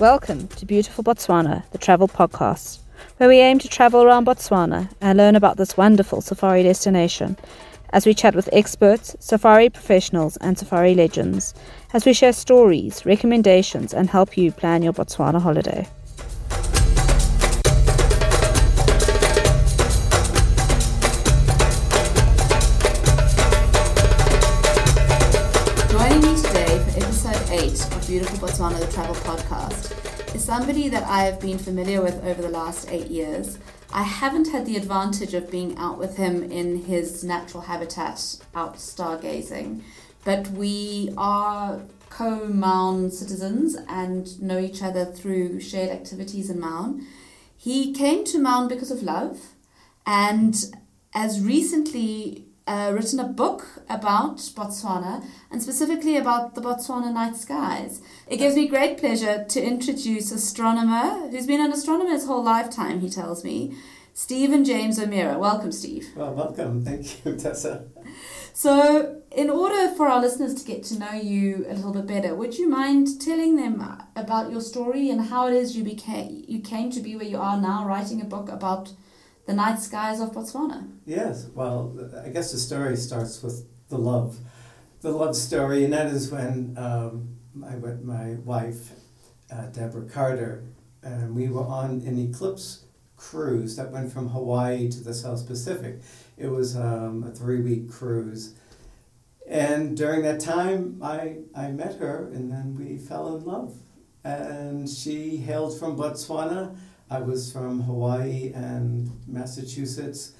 Welcome to Beautiful Botswana, the travel podcast, where we aim to travel around Botswana and learn about this wonderful safari destination as we chat with experts, safari professionals, and safari legends, as we share stories, recommendations, and help you plan your Botswana holiday. Joining me today for episode 8 of Beautiful Botswana, the travel podcast, somebody that I have been familiar with over the last eight years. I haven't had the advantage of being out with him in his natural habitat out stargazing, but we are co Maun citizens and know each other through shared activities in Maun. He came to Maun because of love and as recently uh, written a book about Botswana and specifically about the Botswana night skies. It gives me great pleasure to introduce astronomer who's been an astronomer his whole lifetime, he tells me, Stephen James O'Meara. Welcome, Steve. Well, welcome. Thank you, Tessa. So, in order for our listeners to get to know you a little bit better, would you mind telling them about your story and how it is you became you came to be where you are now, writing a book about the night skies of Botswana? Yes, well, I guess the story starts with the love. The love story, and that is when um, I met my wife, uh, Deborah Carter, and we were on an eclipse cruise that went from Hawaii to the South Pacific. It was um, a three week cruise. And during that time, I, I met her, and then we fell in love. And she hailed from Botswana. I was from Hawaii and Massachusetts.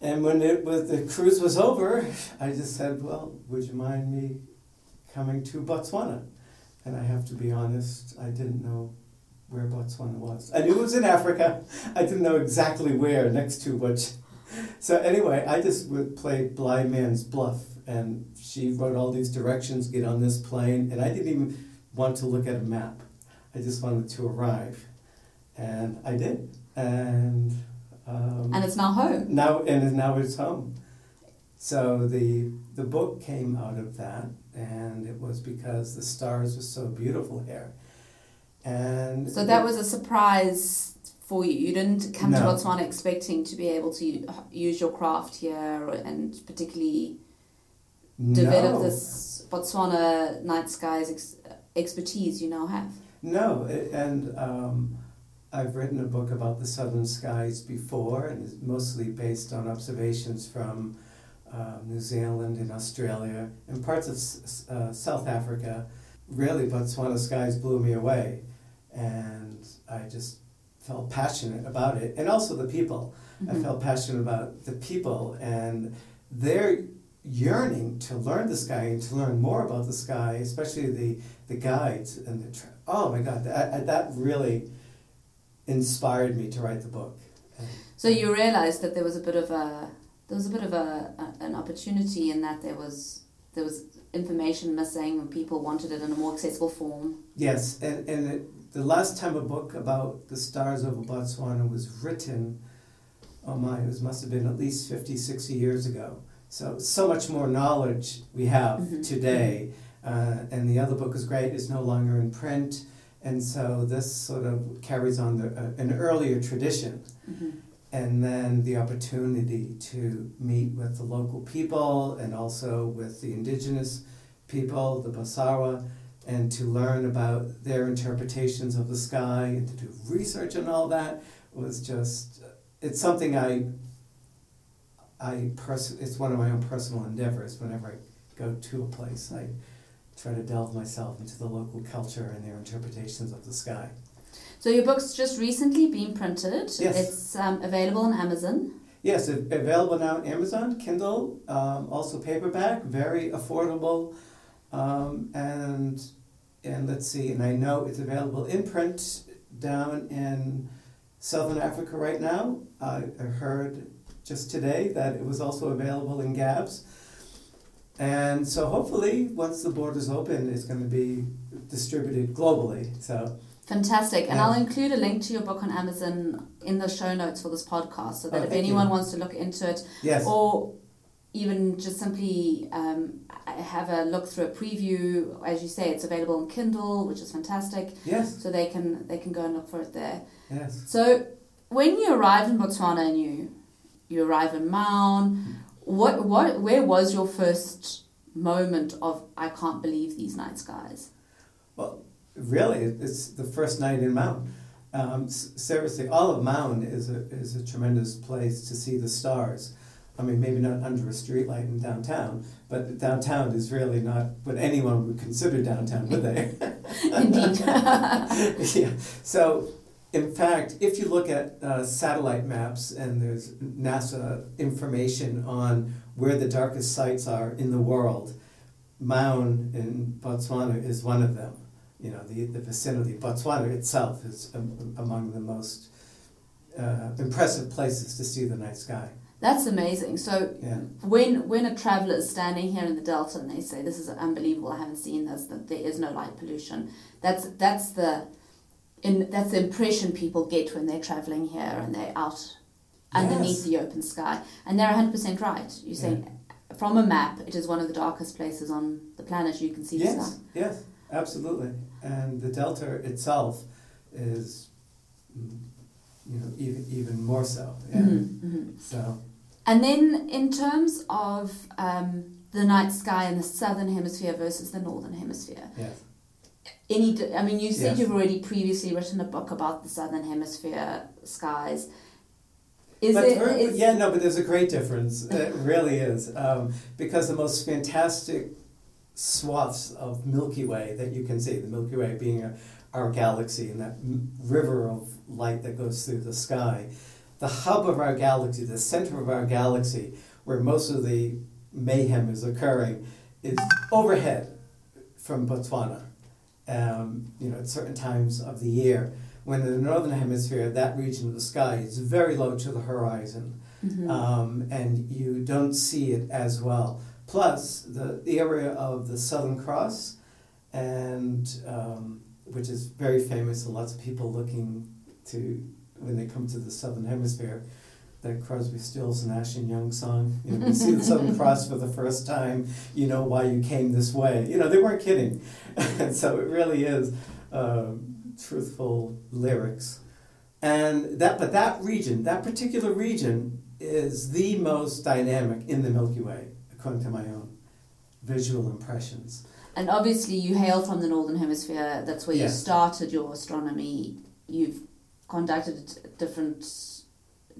And when it was, the cruise was over, I just said, Well, would you mind me coming to Botswana? And I have to be honest, I didn't know where Botswana was. I knew it was in Africa. I didn't know exactly where, next to which. So, anyway, I just would play blind man's bluff. And she wrote all these directions get on this plane. And I didn't even want to look at a map, I just wanted to arrive and I did, and um, And it's now home. now and now it's home. So the the book came out of that, and it was because the stars were so beautiful here, and So that was a surprise for you. You didn't come to Botswana expecting to be able to use your craft here and particularly develop no, this Botswana night skies ex- expertise you now have. No, it- and um, I've written a book about the southern skies before, and it's mostly based on observations from um, New Zealand and Australia and parts of uh, South Africa. Really, Botswana skies blew me away, and I just felt passionate about it, and also the people. I Mhm. felt passionate about the people and their yearning to learn the sky and to learn more about the sky, especially the, the guides and the. Tra- oh my God, that, that really inspired me to write the book. So you realized that there was a bit of a there was a bit of a, a an opportunity in that there was there was information missing and people wanted it in a more accessible form. yes, and, and it, the last time a book about the stars over Botswana was written, oh my, it was, must have been at least 50, 60 years ago. So, so much more knowledge we have Mhm. today. Uh, and the other book is great, it's no longer in print. And so this sort of carries on the, uh, an earlier tradition. Mm-hmm. and then the opportunity to meet with the local people and also with the indigenous people, the Basarwa, and to learn about their interpretations of the sky and to do research and all that was just it's something I I pers- it's one of my own personal endeavors whenever I go to a place I try to delve myself into the local culture and their interpretations of the sky. So your book's just recently been printed. Yes. It's um, available on Amazon. Yes, available now on Amazon, Kindle, um, also paperback, very affordable, um, and and let's see, and I know it's available in print down in Southern Africa right now. I, I heard just today that it was also available in Gabs, and so hopefully once the borders open, it's going to be distributed globally. So Fantastic. And Yeah. I'll include a link to your book on Amazon in the show notes for this podcast so that Oh, if anyone you. wants to look into it yes, or even just simply um, have a look through a preview. As you say, it's available on Kindle, which is fantastic. Yes, So they can they can go and look for it there. yes. So when you arrived in Botswana and you you arrive in Maun, what what where was your first moment of I can't believe these night skies? Well, really, it's the first night in Maun. Um, seriously, all of Maun is a, is a tremendous place to see the stars. I mean, maybe not under a streetlight in downtown, but downtown is really not what anyone would consider downtown, would they? Indeed. yeah. So, in fact, if you look at uh, satellite maps and there's NASA information on where the darkest sites are in the world, Maun in Botswana is one of them. You know, the, the vicinity. Botswana itself is um, among the most uh, impressive places to see the night sky. That's amazing. So Yeah. when when a traveller is standing here in the Delta and they say this is unbelievable, I haven't seen this, that there is no light pollution. That's that's the in that's the impression people get when they're travelling here and they're out underneath Yes. the open sky. And they're hundred percent right. You say from a map, it is one of the darkest places on the planet. You can see the Yes, sky. yes, absolutely. And the delta itself is, mm, you know, even even more so. Yeah. Mhm, mhm. So And then in terms of um, the night sky in the southern hemisphere versus the northern hemisphere, yes, any i mean you said Yes. you've already previously written a book about the southern hemisphere skies is but it there- is- yeah, no, but there's a great difference. It really is um, because the most fantastic swaths of Milky Way that you can see, the Milky Way being a, our galaxy and that m- river of light that goes through the sky, the hub of our galaxy, the center of our galaxy, where most of the mayhem is occurring, is overhead from Botswana. Um, you know, at certain times of the year, when in the northern hemisphere, that region of the sky is very low to the horizon, Mhm. um, and you don't see it as well. Plus, the, the area of the Southern Cross, and um, which is very famous, and lots of people looking to when they come to the Southern Hemisphere. That Crosby, Stills, and Nash and Young song. You know, you see the Southern Cross for the first time, you know why you came this way. You know, they weren't kidding. and so it really is um, truthful lyrics. And that, but that region, that particular region, is the most dynamic in the Milky Way, according to my own visual impressions. and obviously you hail from the northern hemisphere that's where you started your astronomy you've conducted different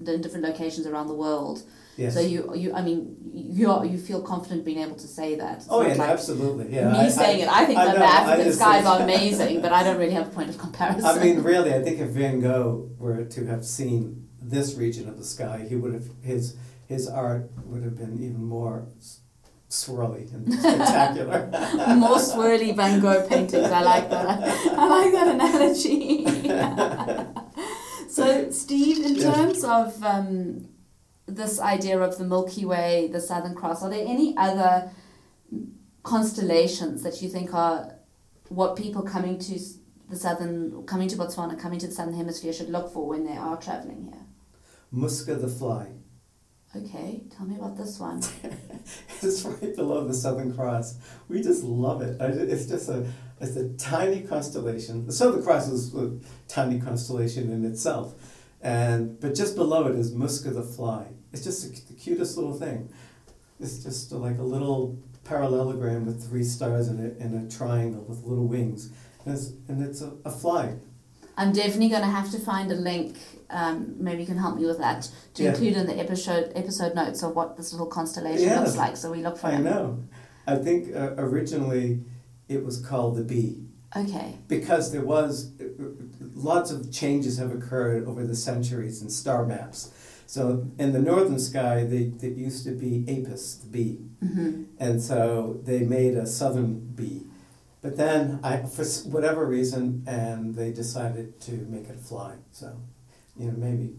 in different locations around the world Yes. so you you i mean you you feel confident being able to say that It's oh yeah, like absolutely. Yeah. me I- saying I, it i think I that know, the african skies are amazing but i don't really have a point of comparison I mean, really, I think if Van Gogh were to have seen this region of the sky, he would have his his art would have been even more swirly and spectacular. More swirly Van Gogh paintings. I like that. I like that analogy. So, Steve, in terms of um, this idea of the Milky Way, the Southern Cross, are there any other constellations that you think are what people coming to the southern, coming to Botswana, coming to the southern hemisphere should look for when they are traveling here? Musca the fly. Okay, tell me about this one. It's right below the Southern Cross. We just love it. It's just a it's a tiny constellation. The Southern Cross is a tiny constellation in itself, and but just below it is Musca the fly. It's just the, the cutest little thing. It's just like a little parallelogram with three stars in it and a triangle with little wings, and it's, and it's a, a fly. I'm definitely going to have to find a link. Um, maybe you can help me with that to Yeah. include in the episode episode notes of what this little constellation Yeah. looks like. So we look for I know. I think uh, originally it was called the bee. Okay. because there was lots of changes have occurred over the centuries in star maps. So in the northern sky, they, they used to be Apis, the bee, hmm and so they made a southern bee. But then, I, for whatever reason, and they decided to make it a fly. So, you know, maybe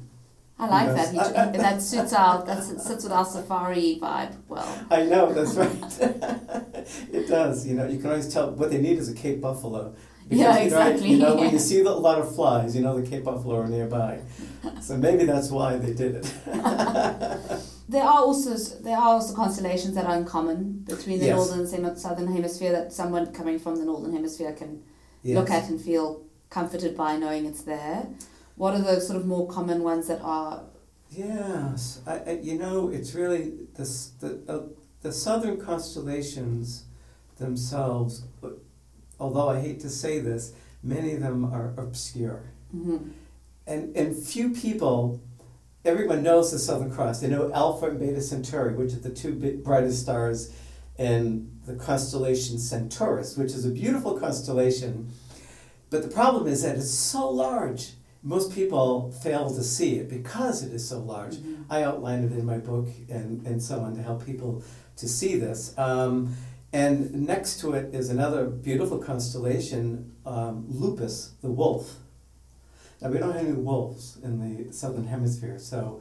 I like that. You, that suits our that sits with our safari vibe well. I know that's right. it does. You know, you can always tell what they need is a Cape buffalo. Yeah, you know, exactly. You know, when you see a lot of flies, you know the Cape buffalo are nearby. So maybe that's why they did it. there are also there are also constellations that are in common between the Yes. northern and southern hemisphere that someone coming from the northern hemisphere can Yes. look at and feel comforted by knowing it's there. What are the sort of more common ones that are? Yes, I, I, you know, it's really the the uh, the southern constellations themselves. uh, Although I hate to say this, many of them are obscure, mhm. and and few people. Everyone knows the Southern Cross. They know Alpha and Beta Centauri, which are the two brightest stars in the constellation Centaurus, which is a beautiful constellation. But the problem is that it's so large. Most people fail to see it because it is so large. Mhm. I outline it in my book and, and so on to help people to see this. Um, and next to it is another beautiful constellation, um, Lupus, the wolf. Now, we don't have any wolves in the southern hemisphere, so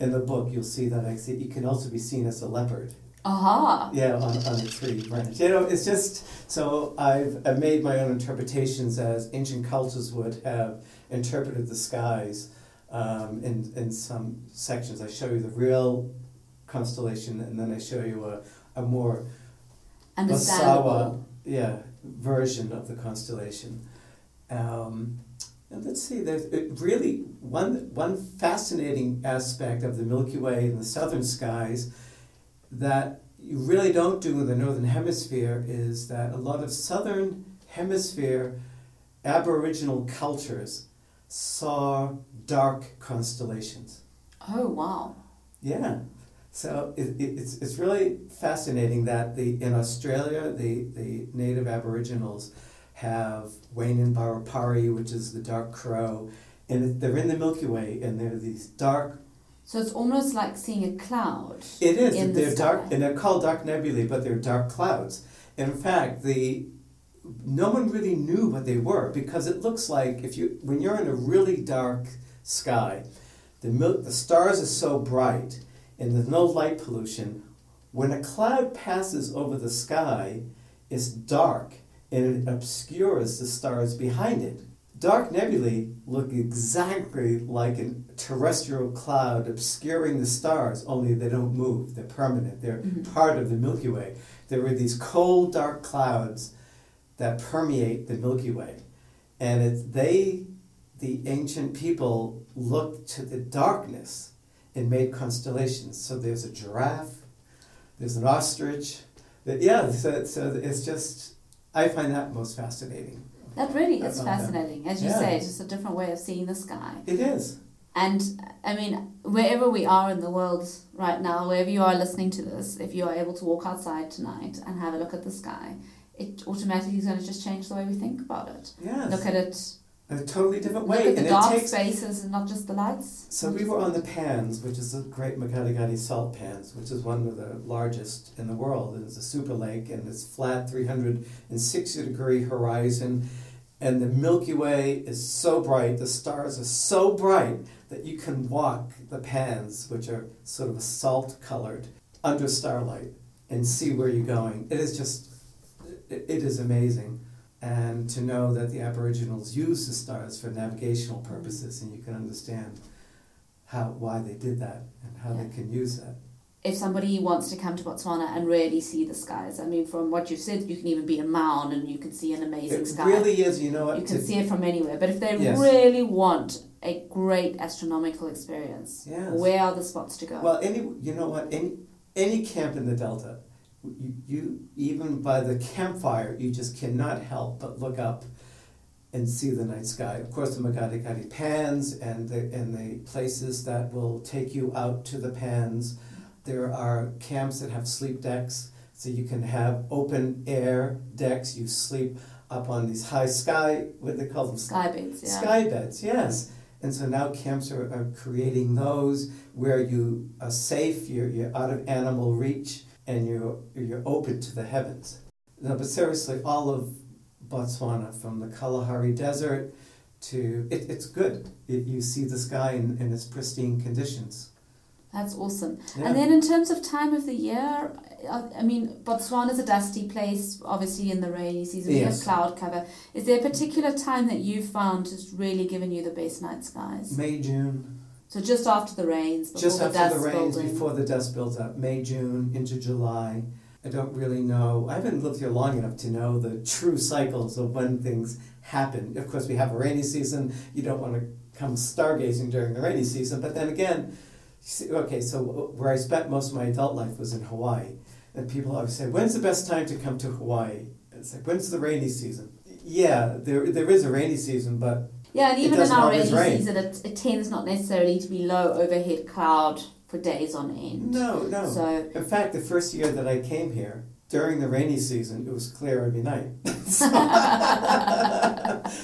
in the book you'll see that I see it can also be seen as a leopard. Aha. Yeah, on, on a tree branch. You know, it's just so I've, I've made my own interpretations as ancient cultures would have interpreted the skies um, in, in some sections. I show you the real constellation and then I show you a, a more. Basarwa, yeah, version of the constellation. Um, and let's see, there's it really one one fascinating aspect of the Milky Way in the southern skies that you really don't do in the northern hemisphere is that a lot of southern hemisphere aboriginal cultures saw dark constellations. Oh wow. Yeah. So it, it, it's, it's really fascinating that the in Australia the, the native aboriginals have Wainin Barapari, which is the dark crow, and they're in the Milky Way, and they're these dark. So it's almost like seeing a cloud. It is. They're dark, sky. and they're called dark nebulae, but they're dark clouds. In fact, the no one really knew what they were because it looks like if you when you're in a really dark sky, the mil- the stars are so bright and there's no light pollution. When a cloud passes over the sky, it's dark and it obscures the stars behind it. Dark nebulae look exactly like a terrestrial cloud obscuring the stars, only they don't move. They're permanent. They're Mhm. part of the Milky Way. There are these cold, dark clouds that permeate the Milky Way. And it's they, the ancient people, looked to the darkness and made constellations. So there's a giraffe, there's an ostrich. That, yeah, so, so it's just, I find that most fascinating. That really is that. fascinating. As you Yeah. say, it's just a different way of seeing the sky. It is. And I mean, wherever we are in the world right now, wherever you are listening to this, if you are able to walk outside tonight and have a look at the sky, it automatically is going to just change the way we think about it. Yes. Look at it. a totally different way. Look at the and dark it takes spaces and not just the lights. So we were on the Pans, which is the Great Makati Salt Pans, which is one of the largest in the world. It's a super lake, and it's flat, 360 degree horizon. And the Milky Way is so bright, the stars are so bright that you can walk the pans, which are sort of a salt colored, under starlight and see where you're going. It is just, it, it is amazing. And to know that the Aboriginals use the stars for navigational purposes, and you can understand how why they did that and how they can use that. If somebody wants to come to Botswana and really see the skies, I mean, from what you said, you can even be in Maun and you can see an amazing It sky. really is, you know what? you can to- see it from anywhere. But if they Yes. really want a great astronomical experience, Yes. where are the spots to go? Well, any you know what any any camp in the Delta, you, you even by the campfire, you just cannot help but look up and see the night sky. Of course, the Makgadikgadi pans and the and the places that will take you out to the pans. There are camps that have sleep decks, so you can have open air decks. You sleep up on these high sky. What they call them? Sky beds, yeah. Sky beds, yes. And so now camps are, are creating those where you are safe, you're, you're out of animal reach, and you're, you're open to the heavens. No, but seriously, all of Botswana, from the Kalahari Desert to, it, it's good. It, you see the sky in, in its pristine conditions. That's awesome. Yeah. And then in terms of time of the year, I I mean, Botswana is a dusty place, obviously in the rainy season. We have cloud cover. Is there a particular time that you found has really given you the best night skies? May, June. So just after the rains, before Just the after dust the rains, building. before the dust builds up, May, June, into July. I don't really know. I haven't lived here long enough to know the true cycles of when things happen. Of course, we have a rainy season. You don't want to come stargazing during the rainy season. But then again, see- okay, so where I spent most of my adult life was in Hawaii. And people always say, when's the best time to come to Hawaii? It's like, when's the rainy season? Yeah, there, there is a rainy season, but Yeah, and even in our rain. season, it, it tends not necessarily to be low overhead cloud for days on end. no, no. So In fact, the first year that I came here, during the rainy season, it was clear every night.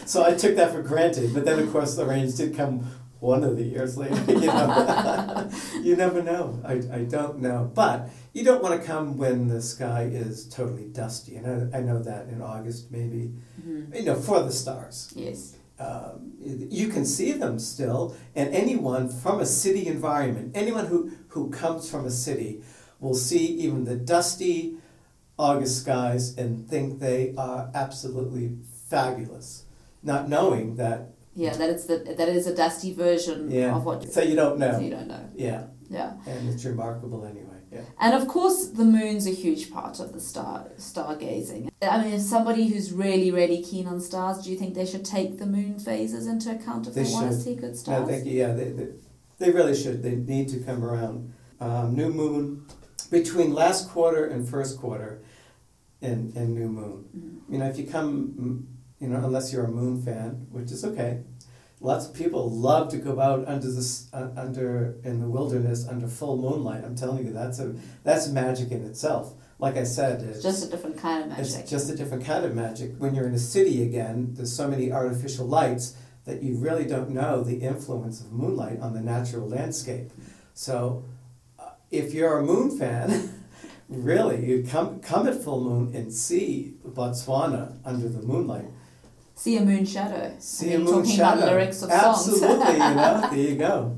so I took that for granted. But then, of course, the rains did come one of the years later. You know, you never know. I, I don't know. But you don't want to come when the sky is totally dusty. And I, I know that in August, maybe, mhm, you know, for the stars. yes, Um, you can see them still, and anyone from a city environment, anyone who, who comes from a city, will see even the dusty August skies and think they are absolutely fabulous, not knowing that, yeah, that it's the that it is a dusty version yeah, of what so you don't so know. you don't know. Yeah, Yeah, and it's remarkable anyway. Yeah. and of course the moon's a huge part of the star stargazing. I mean, if somebody who's really really keen on stars, do you think they should take the moon phases into account if they, They want to see good stars? I think, yeah, they, they, they really should. They need to come around. Um, new moon, between last quarter and first quarter, and, and new moon. Mhm. You know, if you come, you know, unless you're a moon fan, which is okay. Lots of people love to go out under this, uh, under in the wilderness under full moonlight. I'm telling you, that's a that's magic in itself. Like I said, it's, It's just a different kind of magic. it's just a different kind of magic. When you're in a city again, there's so many artificial lights that you really don't know the influence of moonlight on the natural landscape. So, uh, if you're a moon fan, really, you come come at full moon and see Botswana under the moonlight. See a moon shadow. See a moon talking shadow. about lyrics of Absolutely, you songs. know. There you go.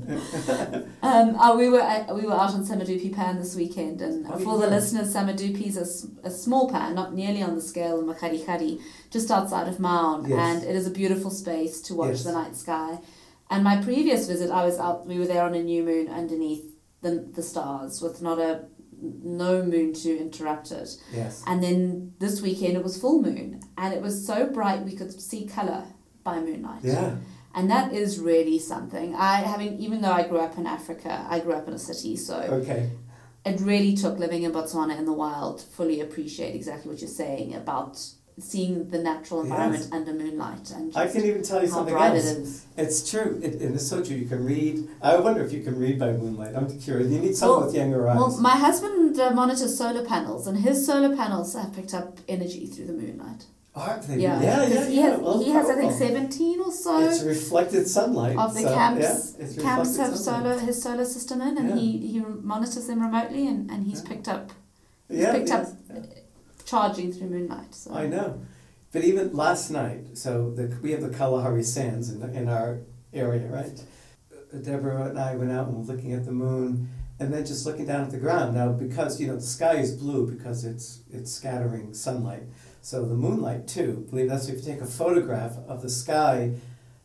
Um, uh, we were at, we were out on Samadupi Pan this weekend, and Oh, you for the listeners, Samadupi is a small pan, not nearly on the scale of Makari just outside of Maun, Yes. and it is a beautiful space to watch Yes. the night sky. And my previous visit, I was out. We were there on a new moon underneath the the stars, with not a no moon to interrupt it. Yes. And then this weekend it was full moon, and it was so bright we could see color by moonlight. Yeah. And that is really something. I having even though I grew up in Africa, I grew up in a city, so Okay. it really took living in Botswana in the wild to fully appreciate exactly what you're saying about seeing the natural environment Yes. under moonlight and I can even tell you how something bright else. it is. It's true. It, it is so true. You can read. I wonder if you can read by moonlight. I'm curious. You need someone Well- with younger eyes. Well, my husband uh, monitors solar panels, and his solar panels have picked up energy through the moonlight. Aren't they? Yeah, yeah, 'cause yeah. he yeah. has Well, he has I think seventeen or so. It's reflected sunlight. of the so, camps yeah, it's camps have sunlight. solar his solar system in and Yeah. he, he monitors them remotely and, and he's Yeah. picked up he's Yeah, picked up yeah. Charging through moonlight so I know. But even last night, so the, we have the Kalahari Sands in, in our area, right? Uh, Deborah and I went out and were looking at the moon and then just looking down at the ground. Now, because, you know, the sky is blue because it's, it's scattering sunlight. So the moonlight, too, believe that's if you take a photograph of the sky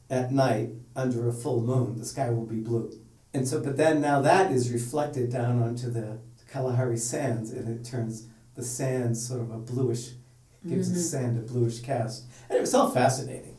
at night under a full moon, the sky will be blue. And so, but then now that is reflected down onto the Kalahari Sands and it turns the sand sort of a bluish gives the Mhm. sand a bluish cast. And it was all fascinating.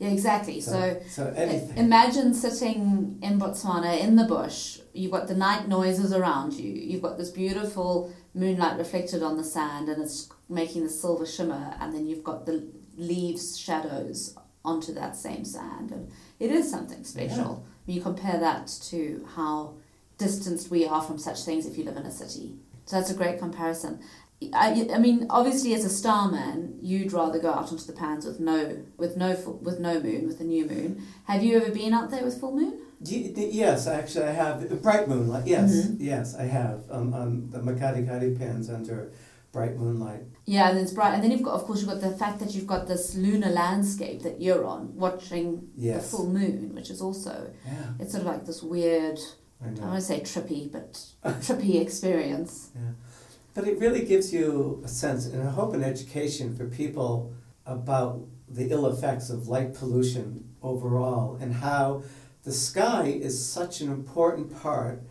yeah exactly so, so anything. imagine sitting in Botswana in the bush you've got the night noises around you you've got this beautiful moonlight reflected on the sand and it's making the silver shimmer and then you've got the leaves shadows onto that same sand and it is something special When you compare that to how distanced we are from such things if you live in a city so that's a great comparison I, I mean obviously as a starman you'd rather go out onto the pans with no with no with no moon with a new moon have you ever been out there with full moon Ye- Yes, actually, I have the bright moonlight. Yes, Mhm. yes, I have on, on the Makgadikgadi pans under bright moonlight. Yeah, and it's bright, and then you've got, of course, you've got the fact that you've got this lunar landscape that you're on, watching the full moon, which is also yeah, it's sort of like this weird. I I don't want to say trippy, but trippy experience. Yeah. But it really gives you a sense and a hope and education for people about the ill effects of light pollution overall and how the sky is such an important part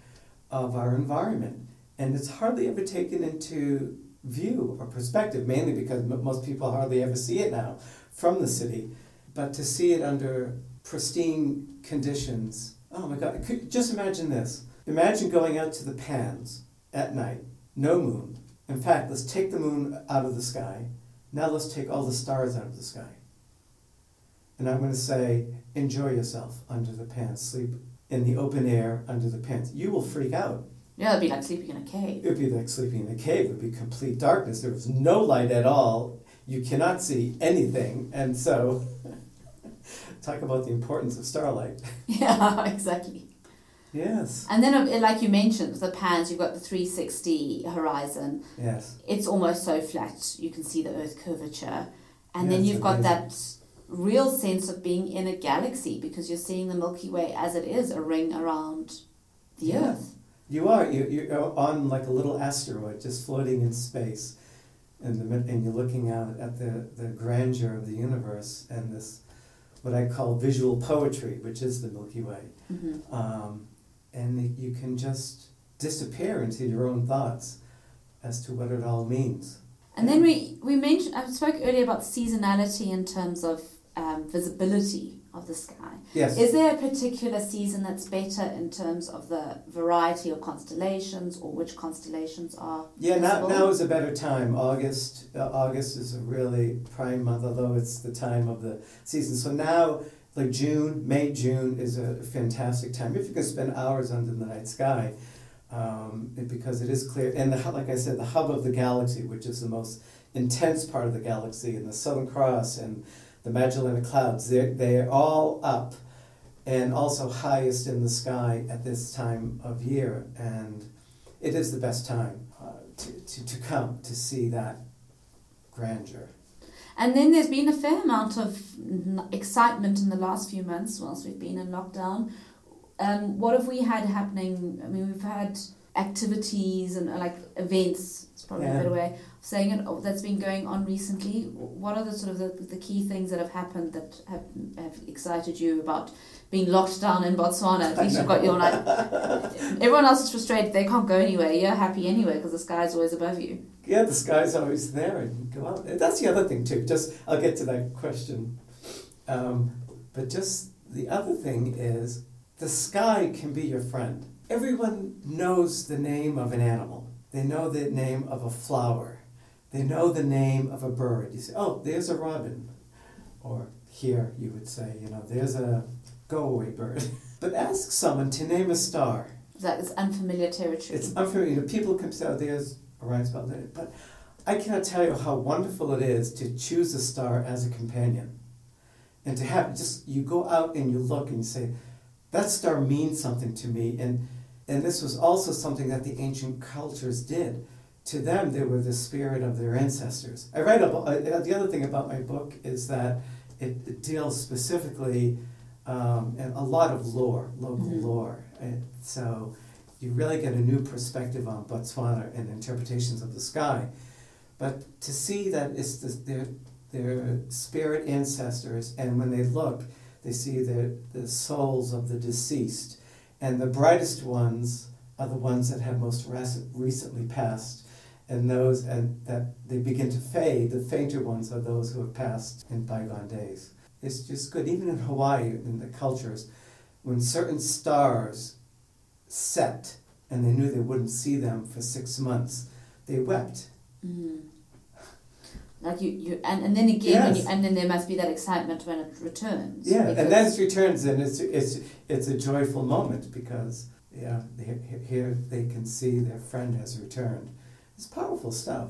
of our environment, and it's hardly ever taken into view or perspective, mainly because m- most people hardly ever see it now from the city. But to see it under pristine conditions, oh my God! Could, just imagine this. Imagine going out to the pans at night, no moon. In fact, let's take the moon out of the sky. Now let's take all the stars out of the sky. And I'm going to say, enjoy yourself under the pants. Sleep in the open air under the pants. You will freak out. Yeah, it'd be like sleeping in a cave. It would be like sleeping in a cave. It would be complete darkness. There was no light at all. You cannot see anything. And so, talk about the importance of starlight. Yeah, exactly. Yes. And then, uh, like you mentioned, the pans, you've got the 360 horizon. Yes. It's almost so flat, you can see the Earth curvature. And then you've got that real sense of being in a galaxy because you're seeing the Milky Way as it is, a ring around the Yeah. Earth. You are. You, you're on like a little asteroid just floating in space. And, the, mid- and you're looking out at the, the grandeur of the universe and this, what I call visual poetry, which is the Milky Way. hmm um, and you can just disappear into your own thoughts as to what it all means. And then we, we mentioned, I spoke earlier about seasonality in terms of um, visibility of the sky. Yes. Is there a particular season that's better in terms of the variety of constellations or which constellations are yeah, now, now is a better time. August uh, August is a really prime month, although it's the time of the season. So now, like June, May, June is a fantastic time if you can spend hours under the night sky, um, because it is clear. And the, like I said, the hub of the galaxy, which is the most intense part of the galaxy, and the Southern Cross and the Magellanic Clouds, they're, they're all up and also highest in the sky at this time of year. And it is the best time uh, to, to, to come to see that grandeur. And then there's been a fair amount of excitement in the last few months whilst we've been in lockdown. Um, what have we had happening? I mean, we've had activities and uh, like events. It's probably Yeah. a better way of saying it. oh, That's been going on recently. What are the sort of the, the key things that have happened that have, have excited you about being locked down in Botswana? At least you've got your like. Everyone else is frustrated; they can't go anywhere. You're happy anyway because the sky's always above you. Yeah, the sky's always there, and you go out. That's the other thing too. Just I'll get to that question, um, but just the other thing is the sky can be your friend. Everyone knows the name of an animal. They know the name of a flower. They know the name of a bird. You say, "Oh, there's a robin," or here you would say, "You know, there's a go-away bird." but ask someone to name a star. That is unfamiliar territory. It's unfamiliar. People can say, oh, there's Orion spot there. But I cannot tell you how wonderful it is to choose a star as a companion. And to have just, you go out and you look and you say, that star means something to me. And, and this was also something that the ancient cultures did. To them, they were the spirit of their ancestors. I write about, uh, the other thing about my book is that it, it deals specifically um, and a lot of lore, local Mhm. lore. And so you really get a new perspective on Botswana and interpretations of the sky. But to see that it's the, their, their spirit ancestors, and when they look, they see the, the souls of the deceased. And the brightest ones are the ones that have most recently passed. And those and that they begin to fade, the fainter ones are those who have passed in bygone days. It's just good. Even in Hawaii, in the cultures, when certain stars set and they knew they wouldn't see them for six months, they wept. Mm. Like you, you and, and then again, when you, and then there must be that excitement when it returns. Yeah, and then it returns, and it's it's it's a joyful moment because yeah, here they can see their friend has returned. It's powerful stuff.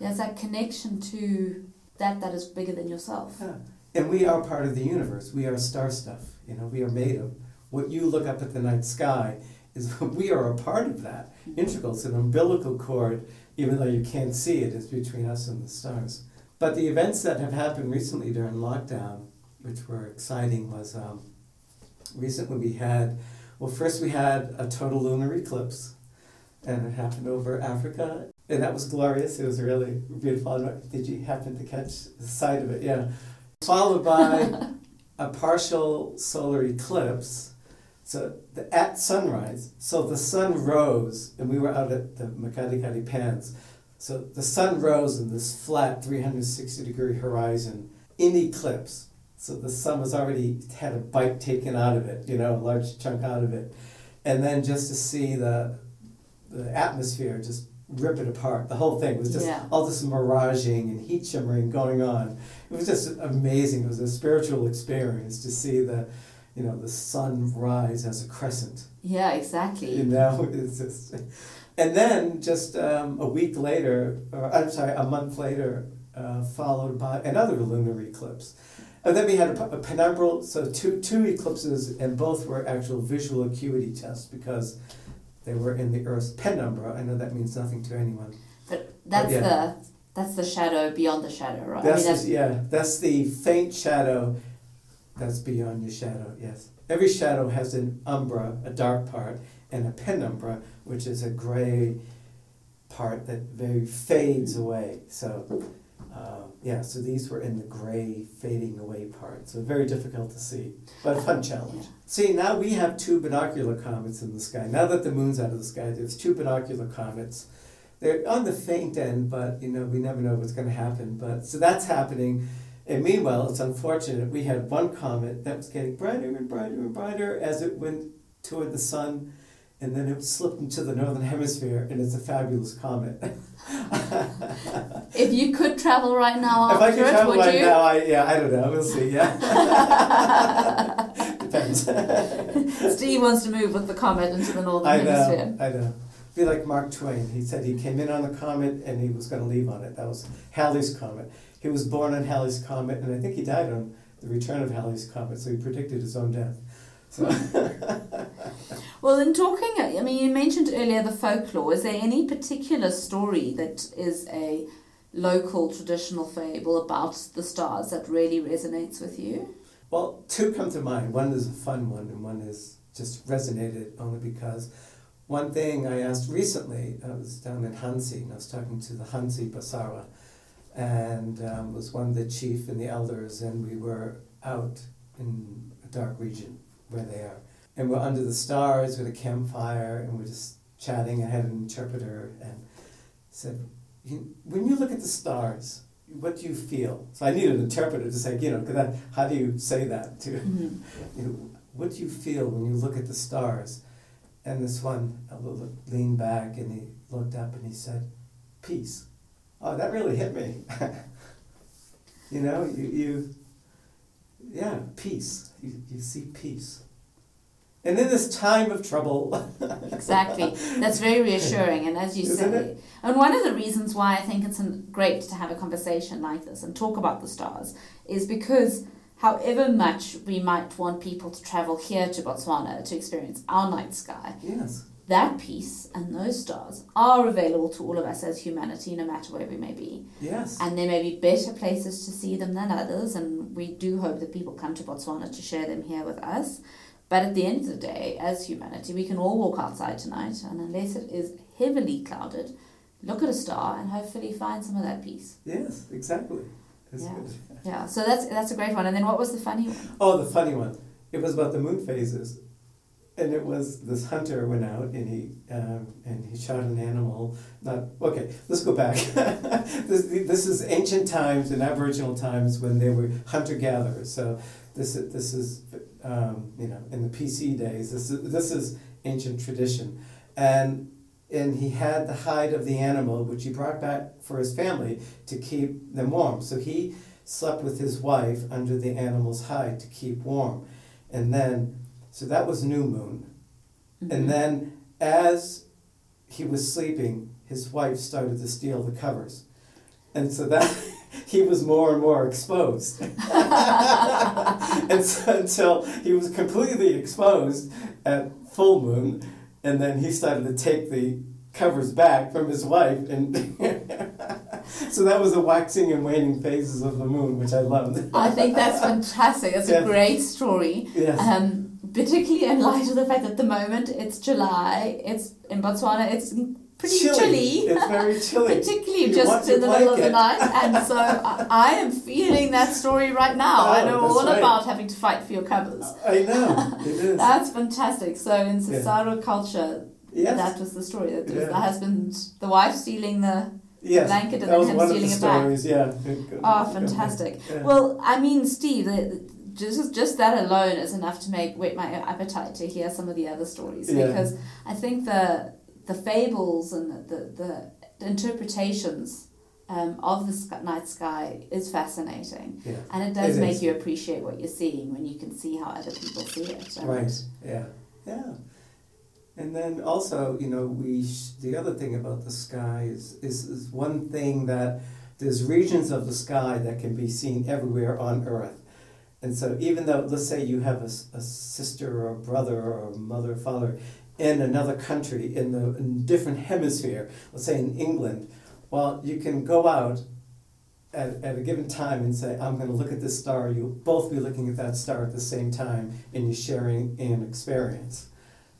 there's that connection to that that is bigger than yourself. Yeah. And we are part of the universe. We are star stuff. You know, we are made of what you look up at the night sky is we are a part of that. Integral. It's an umbilical cord, even though you can't see it, it, is between us and the stars. But the events that have happened recently during lockdown, which were exciting, was um, recently we had, well, first we had a total lunar eclipse, and it happened over Africa, and that was glorious. It was really beautiful. I don't know, Did you happen to catch the sight of it? Yeah. Followed by a partial solar eclipse So the, at sunrise, so the sun rose, and we were out at the Makgadikgadi Pans. So the sun rose in this flat 360 degree horizon in eclipse. So the sun was already had a bite taken out of it, you know, a large chunk out of it. And then just to see the the atmosphere just rip it apart. The whole thing was just Yeah. all this miraging and heat shimmering going on. It was just amazing. It was a spiritual experience to see the, you know, the sun rise as a crescent. Yeah, exactly. You know, it's just, and then just um, a week later, or I'm sorry, a month later, uh, followed by another lunar eclipse. And then we had a, a penumbral, so two two eclipses, and both were actual visual acuity tests because they were in the Earth's penumbra. I know that means nothing to anyone. But that's yeah. the that's the shadow beyond the shadow, right? That's, I mean, the, yeah, that's the faint shadow that's beyond your shadow, yes. Every shadow has an umbra, a dark part, and a penumbra, which is a gray part that very fades away. So, uh, yeah, so these were in the gray fading away part. So very difficult to see, but a fun challenge. See, now we have two binocular comets in the sky. Now that the moon's out of the sky, there's two binocular comets. They're on the faint end, but you know we never know what's going to happen. But so that's happening. And meanwhile, it's unfortunate we had one comet that was getting brighter and brighter and brighter as it went toward the sun, and then it slipped into the northern hemisphere, and it's a fabulous comet. if you could travel right now if I could it, travel would right you? now, I yeah, I don't know. We'll see. Yeah, depends. Steve wants to move with the comet into the northern I hemisphere. know. I know. Be like Mark Twain. He said he came in on the comet and he was going to leave on it. That was Halley's comet. He was born on Halley's comet, and I think he died on the return of Halley's comet. So he predicted his own death. So Well, in talking, I mean, you mentioned earlier the folklore. Is there any particular story that is a local traditional fable about the stars that really resonates with you? Well, two come to mind. One is a fun one, and one is just resonated only because one thing I asked recently, I was down in Ghanzi, and I was talking to the Ghanzi Basarwa, and um, was one of the chief and the elders, and we were out in a dark region where they are. And we're under the stars with a campfire, and we're just chatting. I had an interpreter, and said, when you look at the stars, what do you feel? So I needed an interpreter to say, you know, 'cause that, how do you say that to, Mhm. you know, what do you feel when you look at the stars? And this one leaned back and he looked up and he said, peace. Oh, that really hit me. you know, you, you yeah, peace. You, you see peace. And in this time of trouble, Exactly. That's very reassuring. And as you Isn't say, it? and one of the reasons why I think it's great to have a conversation like this and talk about the stars is because however much we might want people to travel here to Botswana to experience our night sky, yes, that piece and those stars are available to all of us as humanity, no matter where we may be. yes. And there may be better places to see them than others, and we do hope that people come to Botswana to share them here with us. But at the end of the day, as humanity, we can all walk outside tonight, and unless it is heavily clouded, look at a star and hopefully find some of that peace. Yes, exactly. It's Yeah. good. Yeah, so that's that's a great one. And then what was the funny one? Oh, the funny one. It was about the moon phases, and it was this hunter went out and he um, and he shot an animal. Not okay. Let's go back. this this is ancient times and Aboriginal times when they were hunter gatherers. So this is this is um, you know in the PC days. This is this is ancient tradition, and and he had the hide of the animal which he brought back for his family to keep them warm. So he slept with his wife under the animal's hide to keep warm. And then, so that was new moon. Mm-hmm. And then, as he was sleeping, his wife started to steal the covers. And so that he was more and more exposed. and so, until he was completely exposed at full moon, and then he started to take the covers back from his wife and so that was the waxing and waning phases of the moon which i loved I think that's fantastic. That's Yeah. a great story. yes Um, particularly in light of the fact that at the moment it's July, it's in Botswana, it's pretty chilly. chilly. It's very chilly. Particularly You just in the middle of the night, and so I, I am feeling that story right now. Oh, I Oh, know that's all right. about having to fight for your covers. I know it is. That's fantastic. So in Yeah. Culture, yes. that was the story. That Yeah. the husband, the wife stealing the. yes. blanket and that then was him one of the stealing it back. stories. Yeah. Good- good- Oh, fantastic. Yeah. Well, I mean, Steve, the, just just that alone is enough to make whet my appetite to hear some of the other stories Yeah. because I think the the fables and the the, the interpretations um, of the sky, night sky is fascinating, yeah. and it does It make is. you appreciate what you're seeing when you can see how other people see it. Right. Yeah. Yeah. And then also, you know, we sh- the other thing about the sky is, is is one thing that there's regions of the sky that can be seen everywhere on Earth. And so, even though, let's say you have a, a sister or a brother or a mother or father in another country, in the in different hemisphere, let's say in England, well, you can go out at, at a given time and say, I'm going to look at this star. You'll both be looking at that star at the same time, and you're sharing an experience.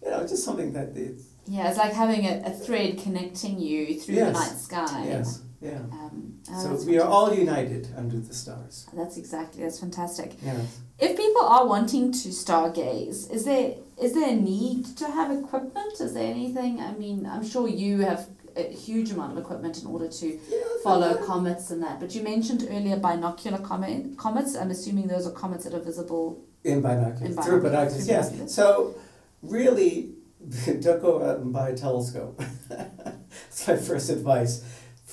You know, just something that it's, Yeah, it's like having a, a thread connecting you through the night sky. yes, yeah. Um, oh, So we are all united under the stars. That's exactly. That's fantastic. Yes. If people are wanting to stargaze, is there is there a need to have equipment? Is there anything? I mean, I'm sure you have a huge amount of equipment in order to follow comets and that. But you mentioned earlier binocular comet, comets. I'm assuming those are comets that are visible. In binoculars, In through binoculars, binoculars, yes. binoculars. So, really, don't go out and buy a telescope. That's my first advice.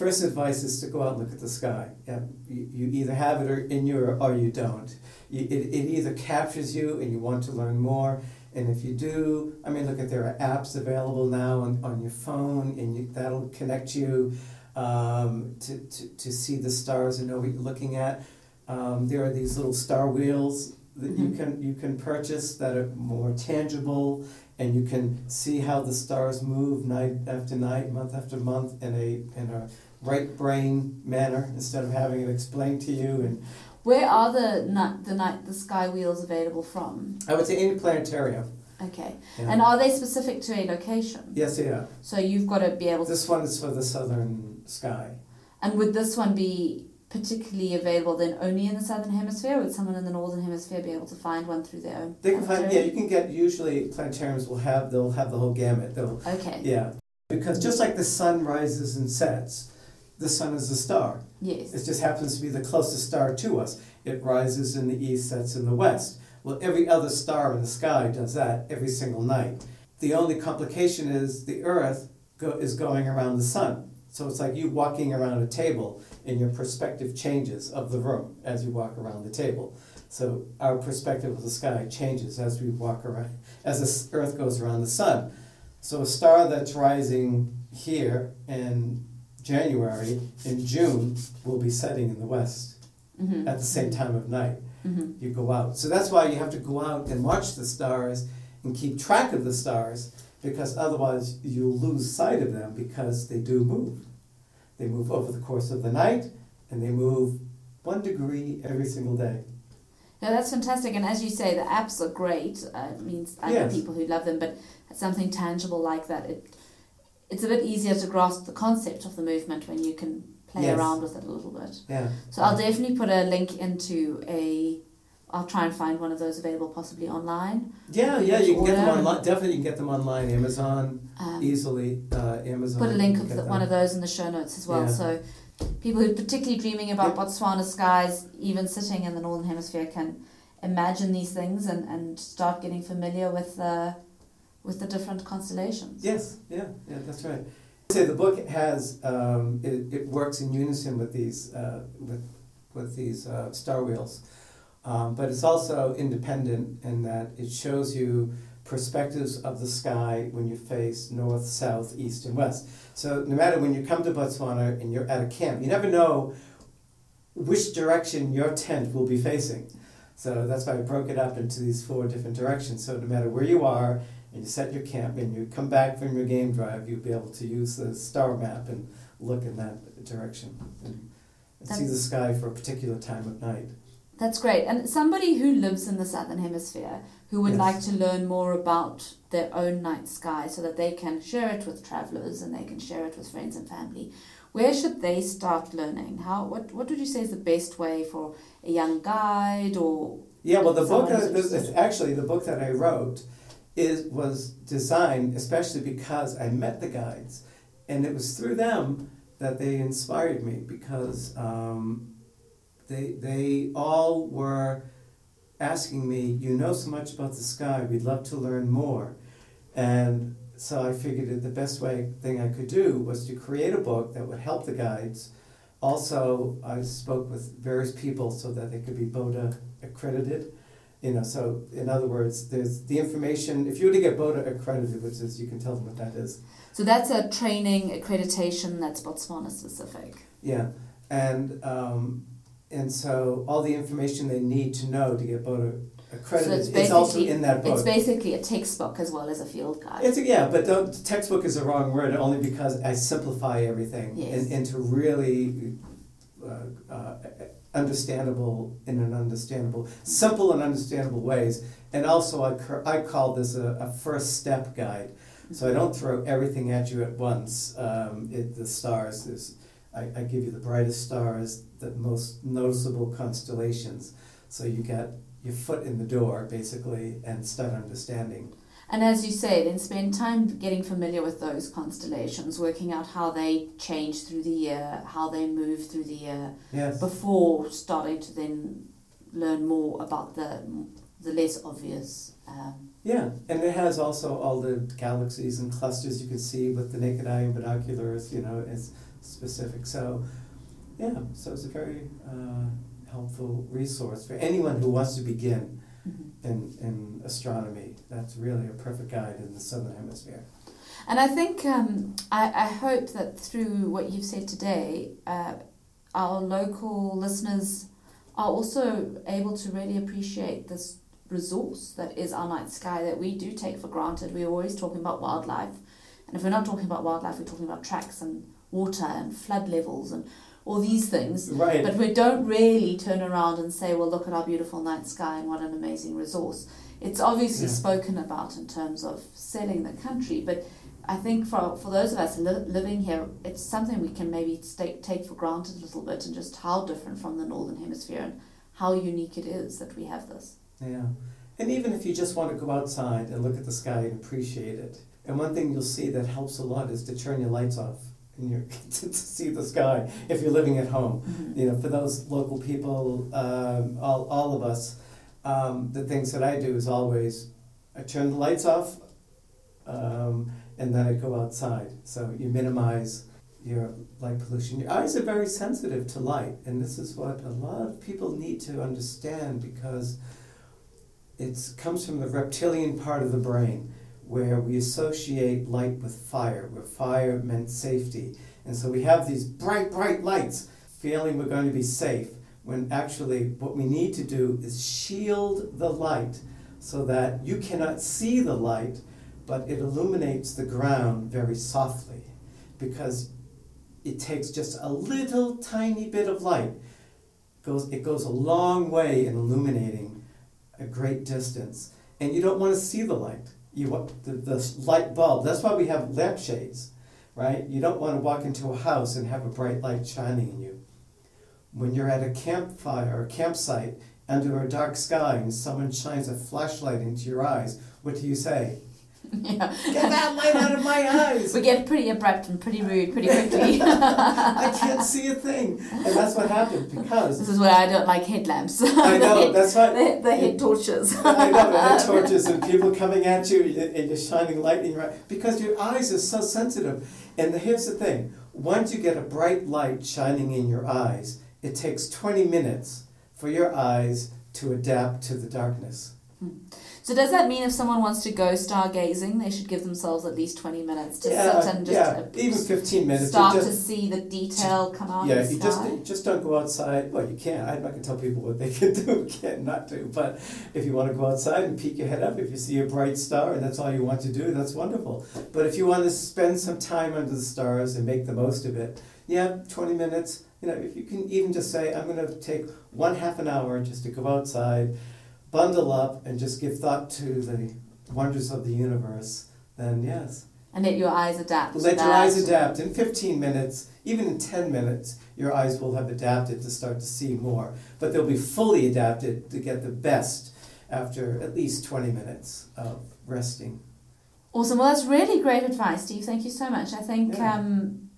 First advice is to go out and look at the sky. Yeah, you, you either have it or in your or you don't. You, it, it either captures you and you want to learn more, and if you do, I mean, look at there are apps available now on, on your phone, and you, that'll connect you um, to, to, to see the stars and know what you're looking at. Um, there are these little star wheels that you Mhm. can you can purchase that are more tangible, and you can see how the stars move night after night, month after month in a in a right brain manner instead of having it explained to you. And Where are the night the night the sky wheels available from? I would say any planetarium. Okay, Yeah. and are they specific to a location? yes, yeah. So you've got to be able to. This one is for the southern sky. And would this one be particularly available then only in the southern hemisphere? Or would someone in the northern hemisphere be able to find one through their own? They can find yeah. You can get usually planetariums will have they'll have the whole gamut. They'll Okay. yeah because just like the sun rises and sets, the sun is a star. Yes. It just happens to be the closest star to us. It rises in the east, sets in the west. Well, every other star in the sky does that every single night. The only complication is the Earth go, is going around the sun. So it's like you walking around a table and your perspective changes of the room as you walk around the table. So our perspective of the sky changes as we walk around, as the Earth goes around the sun. So a star that's rising here in January, in June, will be setting in the west Mm-hmm. at the same time of night. Mm-hmm. You go out. So that's why you have to go out and watch the stars and keep track of the stars because otherwise you'll lose sight of them because they do move. They move over the course of the night and they move one degree every single day. No, that's fantastic. And as you say, the apps are great. Uh, it means I know Yes. people who love them, but something tangible like that, it it's a bit easier to grasp the concept of the movement when you can play Yes. around with it a little bit. Yeah. So I'll definitely put a link into a. I'll try and find one of those available, possibly online. Yeah, yeah, you can get them online. Definitely, you can get them online. Amazon Um, easily. Uh, Amazon. put a link of the, one of those in the show notes as well. Yeah. So people who are particularly dreaming about Yeah. Botswana skies, even sitting in the northern hemisphere, can imagine these things and, and start getting familiar with the with the different constellations. Yes, yeah, yeah, that's right. Say the book has um, it, it works in unison with these uh, with with these uh, star wheels, um, but it's also independent in that it shows you perspectives of the sky when you face north, south, east, and west. So no matter when you come to Botswana and you're at a camp, you never know which direction your tent will be facing. So that's why I broke it up into these four different directions. So no matter where you are, and you set your camp and you come back from your game drive, you'll be able to use the star map and look in that direction and, and see the sky for a particular time of night. That's great. And somebody who lives in the southern hemisphere who would Yes. like to learn more about their own night sky so that they can share it with travelers and they can share it with friends and family. Where should they start learning? How what what would you say is the best way for a young guide or Yeah, well, the book Someone that, who's this, interested. actually the book that I wrote is was designed especially because I met the guides, and it was through them that they inspired me because um, they they all were asking me, you know so much about the sky, we'd love to learn more, and so I figured that the best way thing I could do was to create a book that would help the guides. Also, I spoke with various people so that they could be BODA accredited. You know, so in other words, there's the information. If you were to get BODA accredited, which is you can tell them what that is. so that's a training accreditation that's Botswana specific. Yeah, and um, and so all the information they need to know to get BODA accredited it's is also in that book. It's basically a textbook as well as a field guide. It's a, yeah, but don't, textbook is the wrong word only because I simplify everything Yes. in, into really uh, uh, understandable in an understandable, simple and understandable ways. And also, I, cur- I call this a, a first step guide. So I don't throw everything at you at once. Um, it, the stars, is, I, I give you the brightest stars, the most noticeable constellations. So you get your foot in the door, basically, and start understanding. And as you say, then spend time getting familiar with those constellations, working out how they change through the year, how they move through the year, Yes. before starting to then learn more about the the less obvious. Um, Yeah, and it has also all the galaxies and clusters you can see with the naked eye and binoculars, you know, it's specific. So, yeah, so it's a very uh, helpful resource for anyone who wants to begin in, in astronomy. That's really a perfect guide in the southern hemisphere. And I think um, I, I hope that through what you've said today, uh, our local listeners are also able to really appreciate this resource that is our night sky that we do take for granted. We're always talking about wildlife. And if we're not talking about wildlife, we're talking about tracks and water and flood levels and all these things. Right. But we don't really turn around and say, well, look at our beautiful night sky and what an amazing resource. It's obviously Yeah. spoken about in terms of selling the country, but I think for, for those of us li- living here, it's something we can maybe stay, take for granted a little bit and just how different from the Northern Hemisphere and how unique it is that we have this. Yeah. And even if you just want to go outside and look at the sky and appreciate it, and one thing you'll see that helps a lot is to turn your lights off and you to see the sky if you're living at home. You know, for those local people, um, all, all of us, um, the things that I do is always I turn the lights off um, and then I go outside. So you minimize your light pollution. Your eyes are very sensitive to light, and this is what a lot of people need to understand because it comes from the reptilian part of the brain where we associate light with fire, where fire meant safety. And so we have these bright, bright lights, feeling we're going to be safe, when actually what we need to do is shield the light so that you cannot see the light, but it illuminates the ground very softly because it takes just a little tiny bit of light. Goes, it goes a long way in illuminating a great distance. And you don't want to see the light. You want the, the light bulb. That's why we have lampshades, right? You don't want to walk into a house and have a bright light shining in you. When you're at a campfire or campsite under a dark sky and someone shines a flashlight into your eyes, what do you say? yeah. Get that light out of my eyes! We get pretty abrupt and pretty rude pretty quickly. I can't see a thing. And that's what happened because this is where I don't like headlamps. I know, that's right. the, the head torches. I know, the torches and people coming at you and you're shining light in your eye because your eyes are so sensitive. And here's the thing once you get a bright light shining in your eyes, it takes 20 minutes for your eyes to adapt to the darkness. So does that mean if someone wants to go stargazing, they should give themselves at least twenty minutes to yeah, sit and just yeah, uh, even 15 minutes. start just- to see the detail come out Yeah, you just sky? you just don't go outside. Well, you can't. I'm not gonna tell people what they can do, can not not do. But if you want to go outside and peek your head up, if you see a bright star and that's all you want to do, that's wonderful. But if you want to spend some time under the stars and make the most of it, yeah, 20 minutes. You know, if you can even just say, I'm going to take one half an hour just to go outside, bundle up, and just give thought to the wonders of the universe, then yes. And let your eyes adapt. Let your eyes adapt. In 15 minutes, even in 10 minutes, your eyes will have adapted to start to see more. But they'll be fully adapted to get the best after at least 20 minutes of resting. Awesome. Well, that's really great advice, Steve. Thank you so much. I think Yeah. um,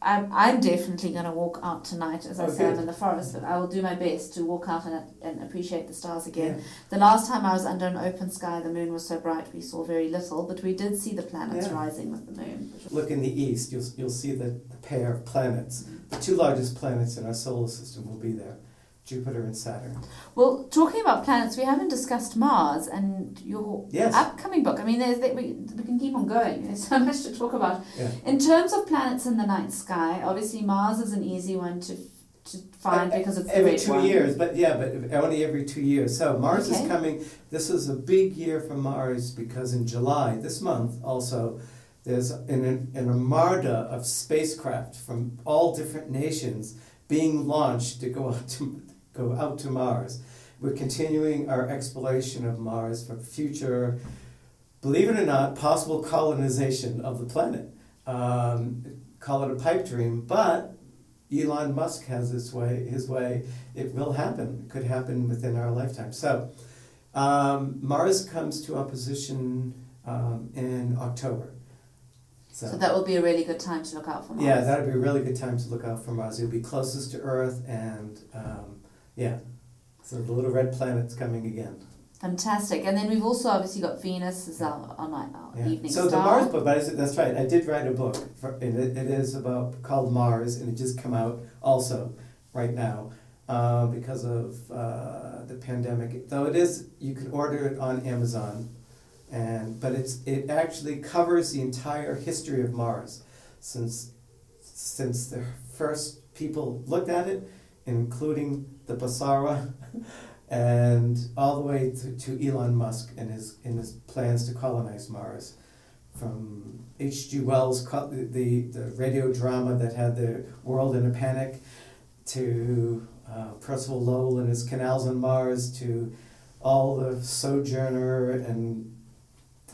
I'm, I'm definitely going to walk out tonight, as I Oh, say, I'm in the forest, but I will do my best to walk out and, and appreciate the stars again. Yeah. The last time I was under an open sky, the moon was so bright we saw very little, but we did see the planets Yeah. rising with the moon. Look in the east, you'll, you'll see the, the pair of planets. The two largest planets in our solar system will be there Jupiter and Saturn. Well, talking about planets, we haven't discussed Mars and your Yes. upcoming book. I mean, there's, we, we can keep on going. There's so much to talk about. Yeah. In terms of planets in the night sky, obviously Mars is an easy one to to find Uh, because it's every two one. years, but yeah, but only every two years. So Mars Okay. is coming. This is a big year for Mars because in July this month also there's an, an armada of spacecraft from all different nations being launched to go out to go out to Mars. We're continuing our exploration of Mars for future, believe it or not, possible colonization of the planet. Um, call it a pipe dream, but Elon Musk has his way. His way. It will happen. It could happen within our lifetime. So, um, Mars comes to opposition um, in October. So, So that will be a really good time to look out for Mars. yeah, that'd be a really good time to look out for Mars. It'll be closest to Earth, and um, yeah, so the little red planet's coming again. Fantastic. And then we've also obviously got Venus as our, our, night, our Yeah. evening So the. Mars book, but I said- that's right. I did write a book, for, and it, it is about called Mars, and it just come out also right now uh, because of uh, the pandemic. Though it is, you can order it on Amazon, and but it's it actually covers the entire history of Mars, since since the first people looked at it, including the Basarwa. And all the way to, to Elon Musk and his in his plans to colonize Mars, from H.G. Wells' the the radio drama that had the world in a panic, to uh, Percival Lowell and his canals on Mars, to all the Sojourner and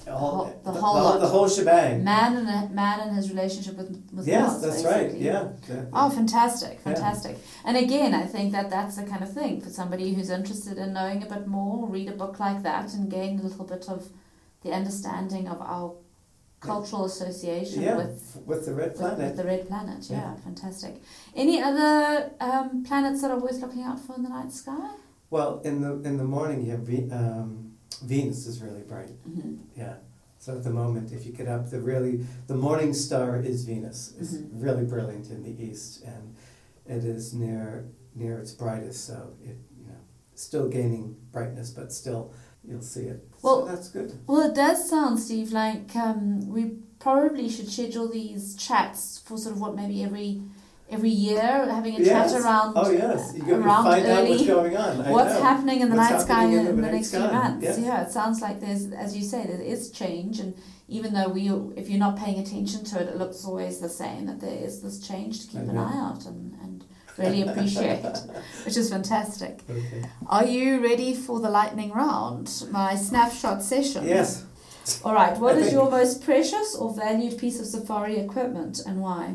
all whole- the whole lot. the whole shebang. Man and a, man and his relationship with, with yes, Mars. that's right. Yeah. that- Oh, fantastic, Yeah. fantastic. And again, I think that that's the kind of thing for somebody who's interested in knowing a bit more, read a book like that and gain a little bit of the understanding of our cultural association yeah, with, with the red planet. with the red planet. Yeah, Yeah. fantastic. Any other um, planets that are worth looking out for in the night sky? Well, in the in the morning, you have Ve- um, Venus is really bright. hmm Yeah. So at the moment, if you get up, the really the morning star is Venus. It's Mhm. really brilliant in the east, and it is near near its brightest. So it you know still gaining brightness, but still you'll see it. Well- so that's good. Well, it does sound, Steve, like um, we probably should schedule these chats for sort of what maybe every every year, having a Yes. chat around. Oh yes, you, go, around find out what's early. going on. I What's know. happening in the What's night sky in, in the, the next few months? yes. Yeah, it sounds like there's, as you say, there is change, and even though we, if you're not paying attention to it, it looks always the same. That there is this change to keep an eye out and, and really appreciate, which is fantastic. Okay. Are you ready for the lightning round, my snapshot session? Yes. All right. What I is think- your most precious or valued piece of safari equipment, and why?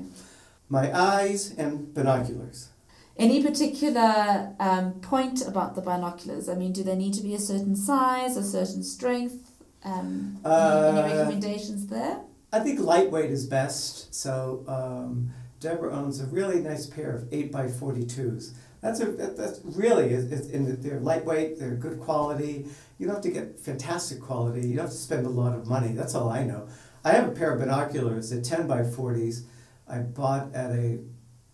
My eyes and binoculars. Any particular um, point about the binoculars? I mean, do they need to be a certain size, a certain strength? Um, any, any Uh, recommendations there? I think lightweight is best. So um, Deborah owns a really nice pair of eight by forty twos. That's a that, that's really is in they're lightweight. They're good quality. You don't have to get fantastic quality. You don't have to spend a lot of money. That's all I know. I have a pair of binoculars at ten by forties. I bought at a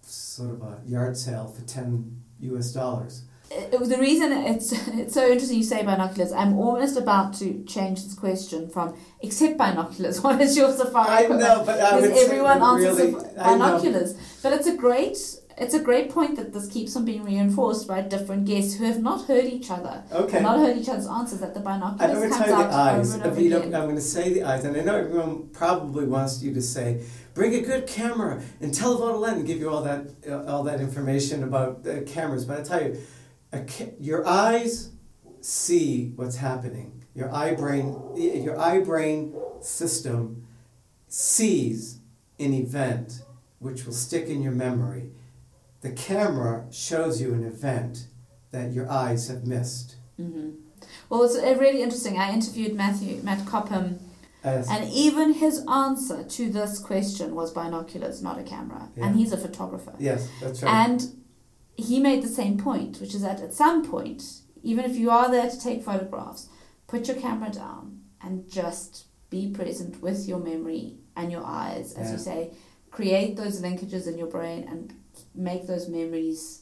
sort of a yard sale for ten U.S. dollars. It, was the reason it's it's so interesting you say binoculars. I'm almost about to change this question from except binoculars. What is your safari I equipment? know, but I Because everyone answers really, with I know. binoculars. But it's a great it's a great point that this keeps on being reinforced by different guests who have not heard each other. Okay. Not heard each other's answers that the I'm binoculars going to comes tell you out the eyes. over and over again. I'm going to say the eyes, and I know everyone probably wants you to say bring a good camera and telephoto lens and give you all that uh, all that information about uh, cameras. But I tell you, ca- your eyes see what's happening. Your eye brain your eye brain system sees an event which will stick in your memory. The camera shows you an event that your eyes have missed. hmm Well, it's uh, really interesting. I interviewed Matthew Matt Copham, As, and even his answer to this question was binoculars, not a camera. Yeah. And he's a photographer. yes, that's right. And he made the same point, which is that at some point, even if you are there to take photographs, put your camera down and just be present with your memory and your eyes, as Yeah. you say. Create those linkages in your brain and make those memories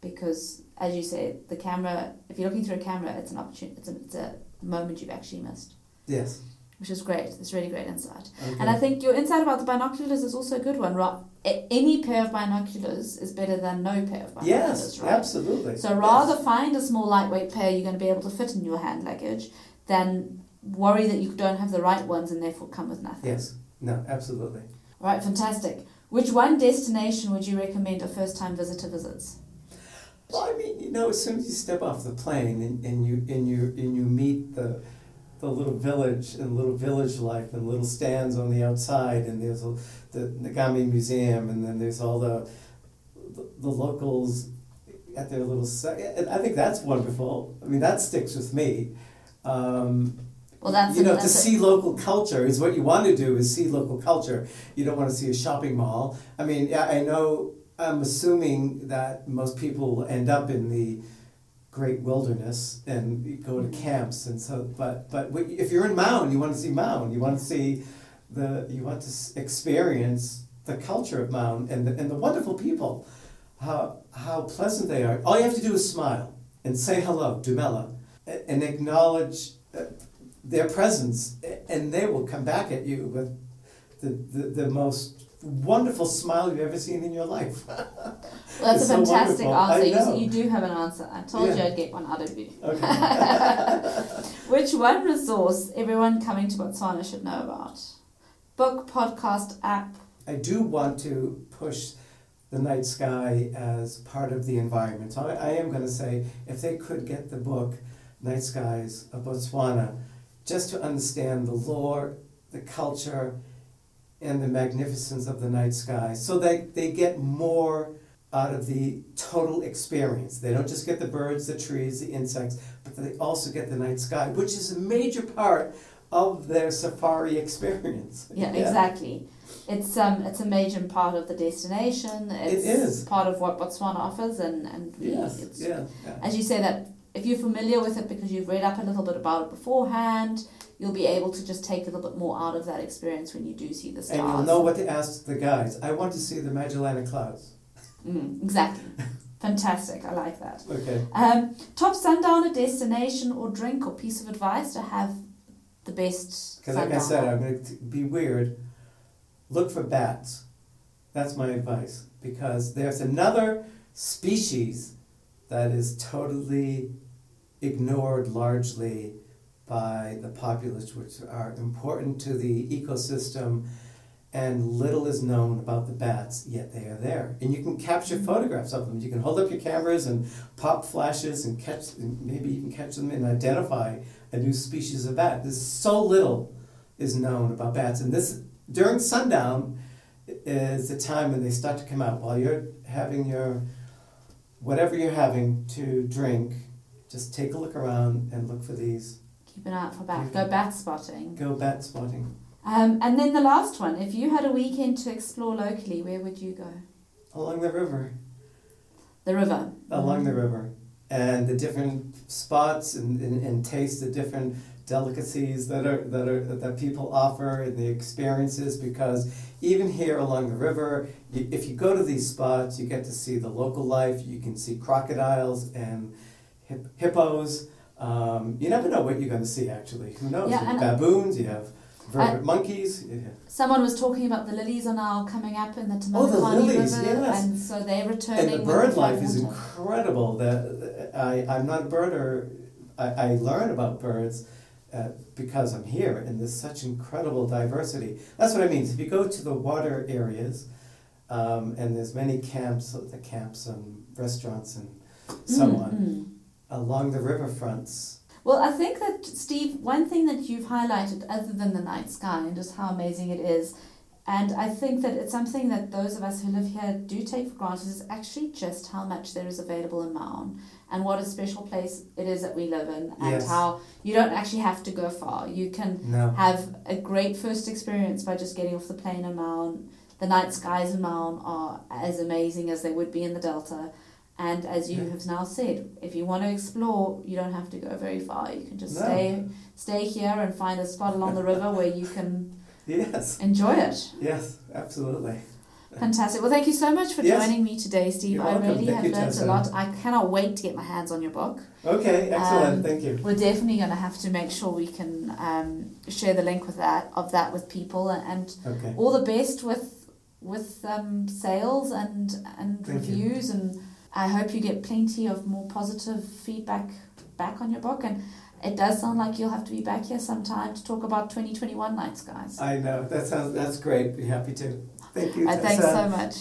because, as you say, the camera, if you're looking through a camera, it's an opportunity, it's a, it's a moment you've actually missed, yes. Which is great. It's really great insight. Okay. And I think your insight about the binoculars is also a good one, right? Any pair of binoculars is better than no pair of binoculars, yes, right? absolutely. So rather find a small lightweight pair you're going to be able to fit in your hand luggage than worry that you don't have the right ones and therefore come with nothing. Yes. No, absolutely. All right, fantastic. Which one destination would you recommend a first time visitor visits? Well, I mean, you know, as soon as you step off the plane and, and you and you and you meet the the little village and little village life and little stands on the outside and there's a, the Nagami Museum and then there's all the the, the locals at their little se- and I think that's wonderful. I mean, that sticks with me. Um, Well, that's you know to that's a- see local culture is what you want to do is see local culture. You don't want to see a shopping mall. I mean, yeah, I know. I'm assuming that most people end up in the great wilderness and go to camps and so. But but if you're in Maun, you want to see Maun. You want to see the you want to experience the culture of Maun and the, and the wonderful people. How how pleasant they are. All you have to do is smile and say hello, Dumela, and acknowledge uh, their presence, and they will come back at you with the, the, the most wonderful smile you've ever seen in your life. Well, that's a so fantastic wonderful. Answer. You, you do have an answer. I told you I'd get one out of you. Okay. Which one resource everyone coming to Botswana should know about? Book, podcast, app. I do want to push the night sky as part of the environment. So I, I am going to say if they could get the book Night Skies of Botswana, just to understand the lore, the culture, and the magnificence of the night sky, so that they get more out of the total experience. They don't just get the birds, the trees, the insects, but they also get the night sky, which is a major part of their safari experience. Yeah, exactly. It's um it's a major part of the destination. It's is. part of what Botswana offers and, and Yes, it's yeah, yeah. as you say that if you're familiar with it because you've read up a little bit about it beforehand, you'll be able to just take a little bit more out of that experience when you do see the stars. And you'll know what to ask the guides. I want to see the Magellanic Clouds. Mm, exactly. Fantastic. I like that. Okay. Um, top sundowner destination or drink or piece of advice to have the best Because like I said. I'm going to be weird. Look for bats. That's my advice. Because there's another species that is totally ignored largely by the populace, which are important to the ecosystem, and little is known about the bats, yet they are there. And you can capture photographs of them. You can hold up your cameras and pop flashes and catch, and maybe even catch them and identify a new species of bat. There's so little is known about bats, and this during sundown is the time when they start to come out. While you're having your whatever you're having to drink, just take a look around and look for these. Keep an eye out for bat. Go bat spotting. Go bat spotting Um, and then the last one. If you had a weekend to explore locally, where would you go? along the river, The river. along the river, and the different spots and, and, and taste the different delicacies that are that are that people offer and the experiences because even here along the river you, if you go to these spots you get to see the local life you can see crocodiles and hip, hippos um, you never know what you're going to see actually who knows Yeah, you have baboons you have vervet monkeys yeah. Someone was talking about the lilies are now coming up in the Oh, the lilies, River, yes. and so they're returning. and the bird life is water. incredible. The, I, I'm not a birder. I, I learn about birds uh, because I'm here and there's such incredible diversity. That's what I mean. If you go to the water areas, um, and there's many camps, the camps and restaurants and so Mm, on mm. along the riverfronts. Well, I think that, Steve, one thing that you've highlighted, other than the night sky and just how amazing it is, and I think that it's something that those of us who live here do take for granted, is actually just how much there is available in Maun and what a special place it is that we live in, and Yes. how you don't actually have to go far. You can No. have a great first experience by just getting off the plane in Maun. The night skies in Maun are as amazing as they would be in the Delta. And as you Yeah. have now said, if you want to explore, you don't have to go very far. You can just No. stay stay here and find a spot along the river where you can Yes. enjoy it. Yes. Absolutely. Fantastic. Well, thank you so much for Yes. joining me today, Steve. You're I welcome. really Thank have you, learned a lot. I cannot wait to get my hands on your book. Okay. Excellent. Um, Thank you. We're definitely going to have to make sure we can um, share the link with that of that with people and, and Okay. all the best with with um, sales and and Thank you. reviews and I hope you get plenty of more positive feedback back on your book and it does sound like you'll have to be back here sometime to talk about 2021 night skies. I know. That sounds. That's great. Be happy to. Thank you. Uh, thanks so much.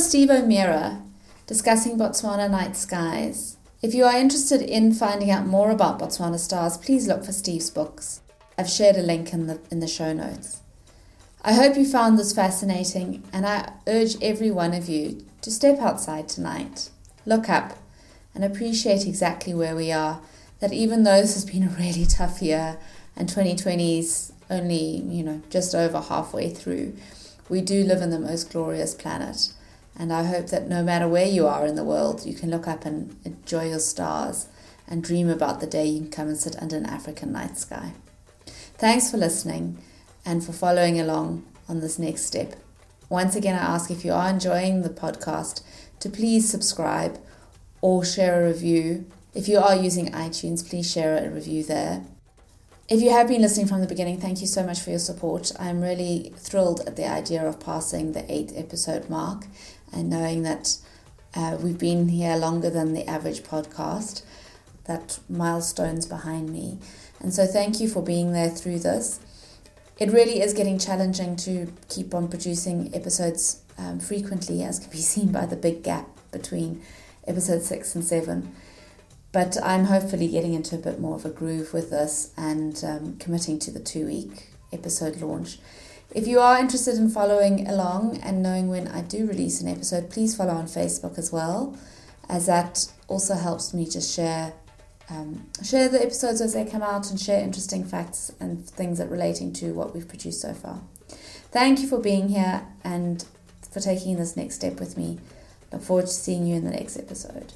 Steve O'Meara discussing Botswana night skies. If you are interested in finding out more about Botswana stars, please look for Steve's books. I've shared a link in the in the show notes. I hope you found this fascinating and I urge every one of you to step outside tonight, look up and appreciate exactly where we are. That even though this has been a really tough year and 2020's only, you know, just over halfway through, we do live in the most glorious planet. And I hope that no matter where you are in the world, you can look up and enjoy your stars and dream about the day you can come and sit under an African night sky. Thanks for listening and for following along on this next step. Once again, I ask if you are enjoying the podcast to please subscribe or share a review. If you are using iTunes, please share a review there. If you have been listening from the beginning, thank you so much for your support. I'm really thrilled at the idea of passing the eight episode mark and knowing that uh, we've been here longer than the average podcast. That milestone's behind me. And so thank you for being there through this. It really is getting challenging to keep on producing episodes um, frequently, as can be seen by the big gap between episode six and seven. But I'm hopefully getting into a bit more of a groove with this and um, committing to the two week episode launch. If you are interested in following along and knowing when I do release an episode, please follow on Facebook as well, as that also helps me to share um, share the episodes as they come out and share interesting facts and things that relating to what we've produced so far. Thank you for being here and for taking this next step with me. Look forward to seeing you in the next episode.